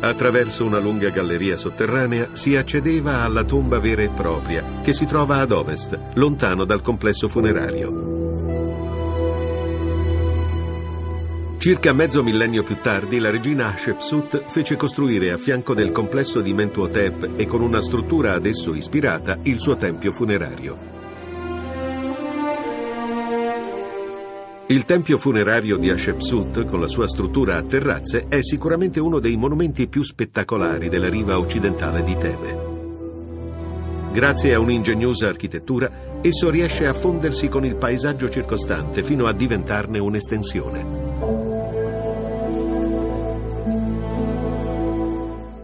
Attraverso una lunga galleria sotterranea si accedeva alla tomba vera e propria, che si trova ad ovest, lontano dal complesso funerario. Circa mezzo millennio più tardi, la regina Hatshepsut fece costruire a fianco del complesso di Mentuhotep e con una struttura ad esso ispirata il suo tempio funerario. Il tempio funerario di Hatshepsut, con la sua struttura a terrazze, è sicuramente uno dei monumenti più spettacolari della riva occidentale di Tebe. Grazie a un'ingegnosa architettura, esso riesce a fondersi con il paesaggio circostante fino a diventarne un'estensione.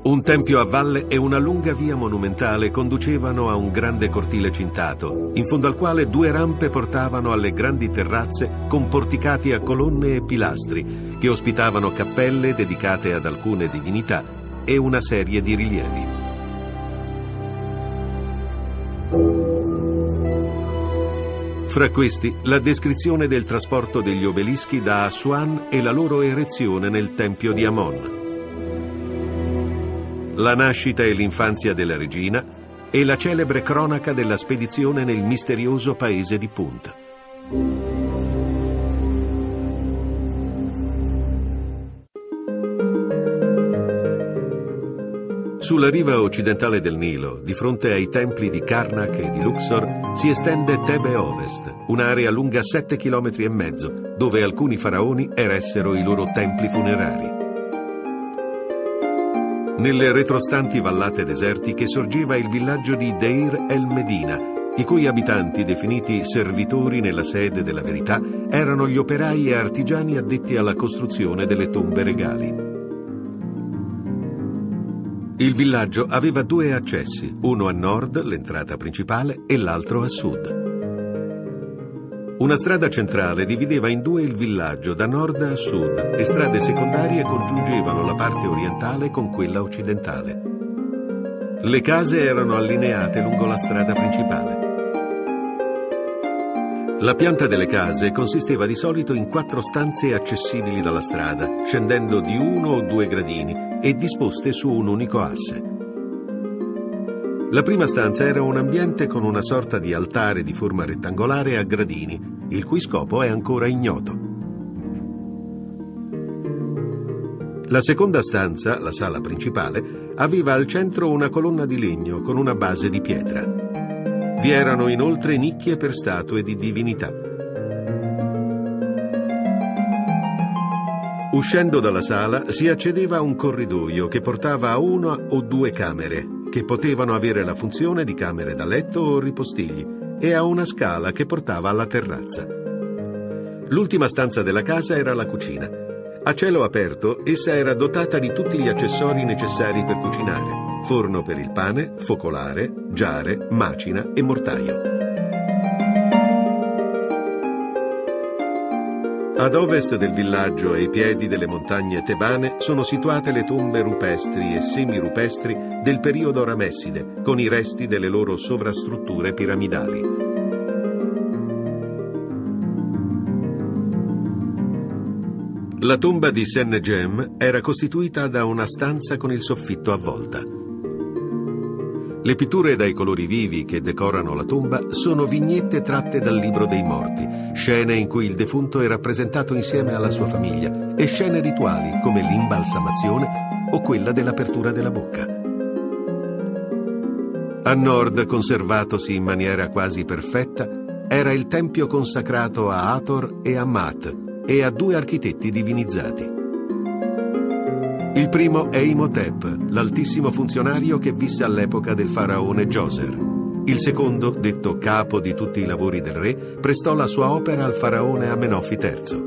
Un tempio a valle e una lunga via monumentale conducevano a un grande cortile cintato, in fondo al quale due rampe portavano alle grandi terrazze con porticati a colonne e pilastri, che ospitavano cappelle dedicate ad alcune divinità e una serie di rilievi. Fra questi, la descrizione del trasporto degli obelischi da Aswan e la loro erezione nel tempio di Amon la nascita e l'infanzia della regina e la celebre cronaca della spedizione nel misterioso paese di Punt. Sulla riva occidentale del Nilo, di fronte ai templi di Karnak e di Luxor, si estende Tebe Ovest, un'area lunga 7 km dove alcuni faraoni eressero i loro templi funerari. Nelle retrostanti vallate desertiche sorgeva il villaggio di Deir el Medina, i cui abitanti, definiti servitori nella sede della verità, erano gli operai e artigiani addetti alla costruzione delle tombe regali. Il villaggio aveva due accessi, uno a nord, l'entrata principale, e l'altro a sud. Una strada centrale divideva in due il villaggio da nord a sud e strade secondarie congiungevano la parte orientale con quella occidentale. Le case erano allineate lungo la strada principale. La pianta delle case consisteva di solito in quattro stanze accessibili dalla strada, scendendo di uno o due gradini e disposte su un unico asse. La prima stanza era un ambiente con una sorta di altare di forma rettangolare a gradini, il cui scopo è ancora ignoto. La seconda stanza, la sala principale, aveva al centro una colonna di legno con una base di pietra. Vi erano inoltre nicchie per statue di divinità. Uscendo dalla sala si accedeva a un corridoio che portava a una o due camere, che potevano avere la funzione di camere da letto o ripostigli, e a una scala che portava alla terrazza. L'ultima stanza della casa era la cucina. A cielo aperto, essa era dotata di tutti gli accessori necessari per cucinare: forno per il pane, focolare, giare, macina e mortaio. Ad ovest del villaggio, ai piedi delle montagne tebane, sono situate le tombe rupestri e semirupestri del periodo ramesside, con i resti delle loro sovrastrutture piramidali. La tomba di Sennejem era costituita da una stanza con il soffitto a volta. Le pitture dai colori vivi che decorano la tomba sono vignette tratte dal libro dei morti, scene in cui il defunto è rappresentato insieme alla sua famiglia e scene rituali come l'imbalsamazione o quella dell'apertura della bocca. A nord, conservatosi in maniera quasi perfetta, era il tempio consacrato a Hathor e a Mat e a due architetti divinizzati. Il primo è Imhotep, l'altissimo funzionario che visse all'epoca del faraone Djoser. Il secondo, detto capo di tutti i lavori del re, prestò la sua opera al faraone Amenoffi III.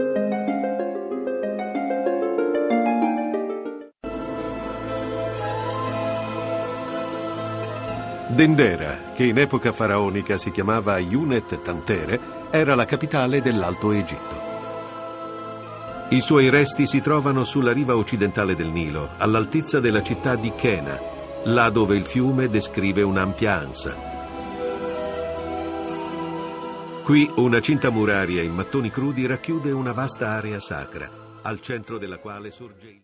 Dendera, che in epoca faraonica si chiamava Yunet Tantere, era la capitale dell'Alto Egitto. I suoi resti si trovano sulla riva occidentale del Nilo, all'altezza della città di Chena, là dove il fiume descrive un'ampia ansa. Qui una cinta muraria in mattoni crudi racchiude una vasta area sacra, al centro della quale sorge il...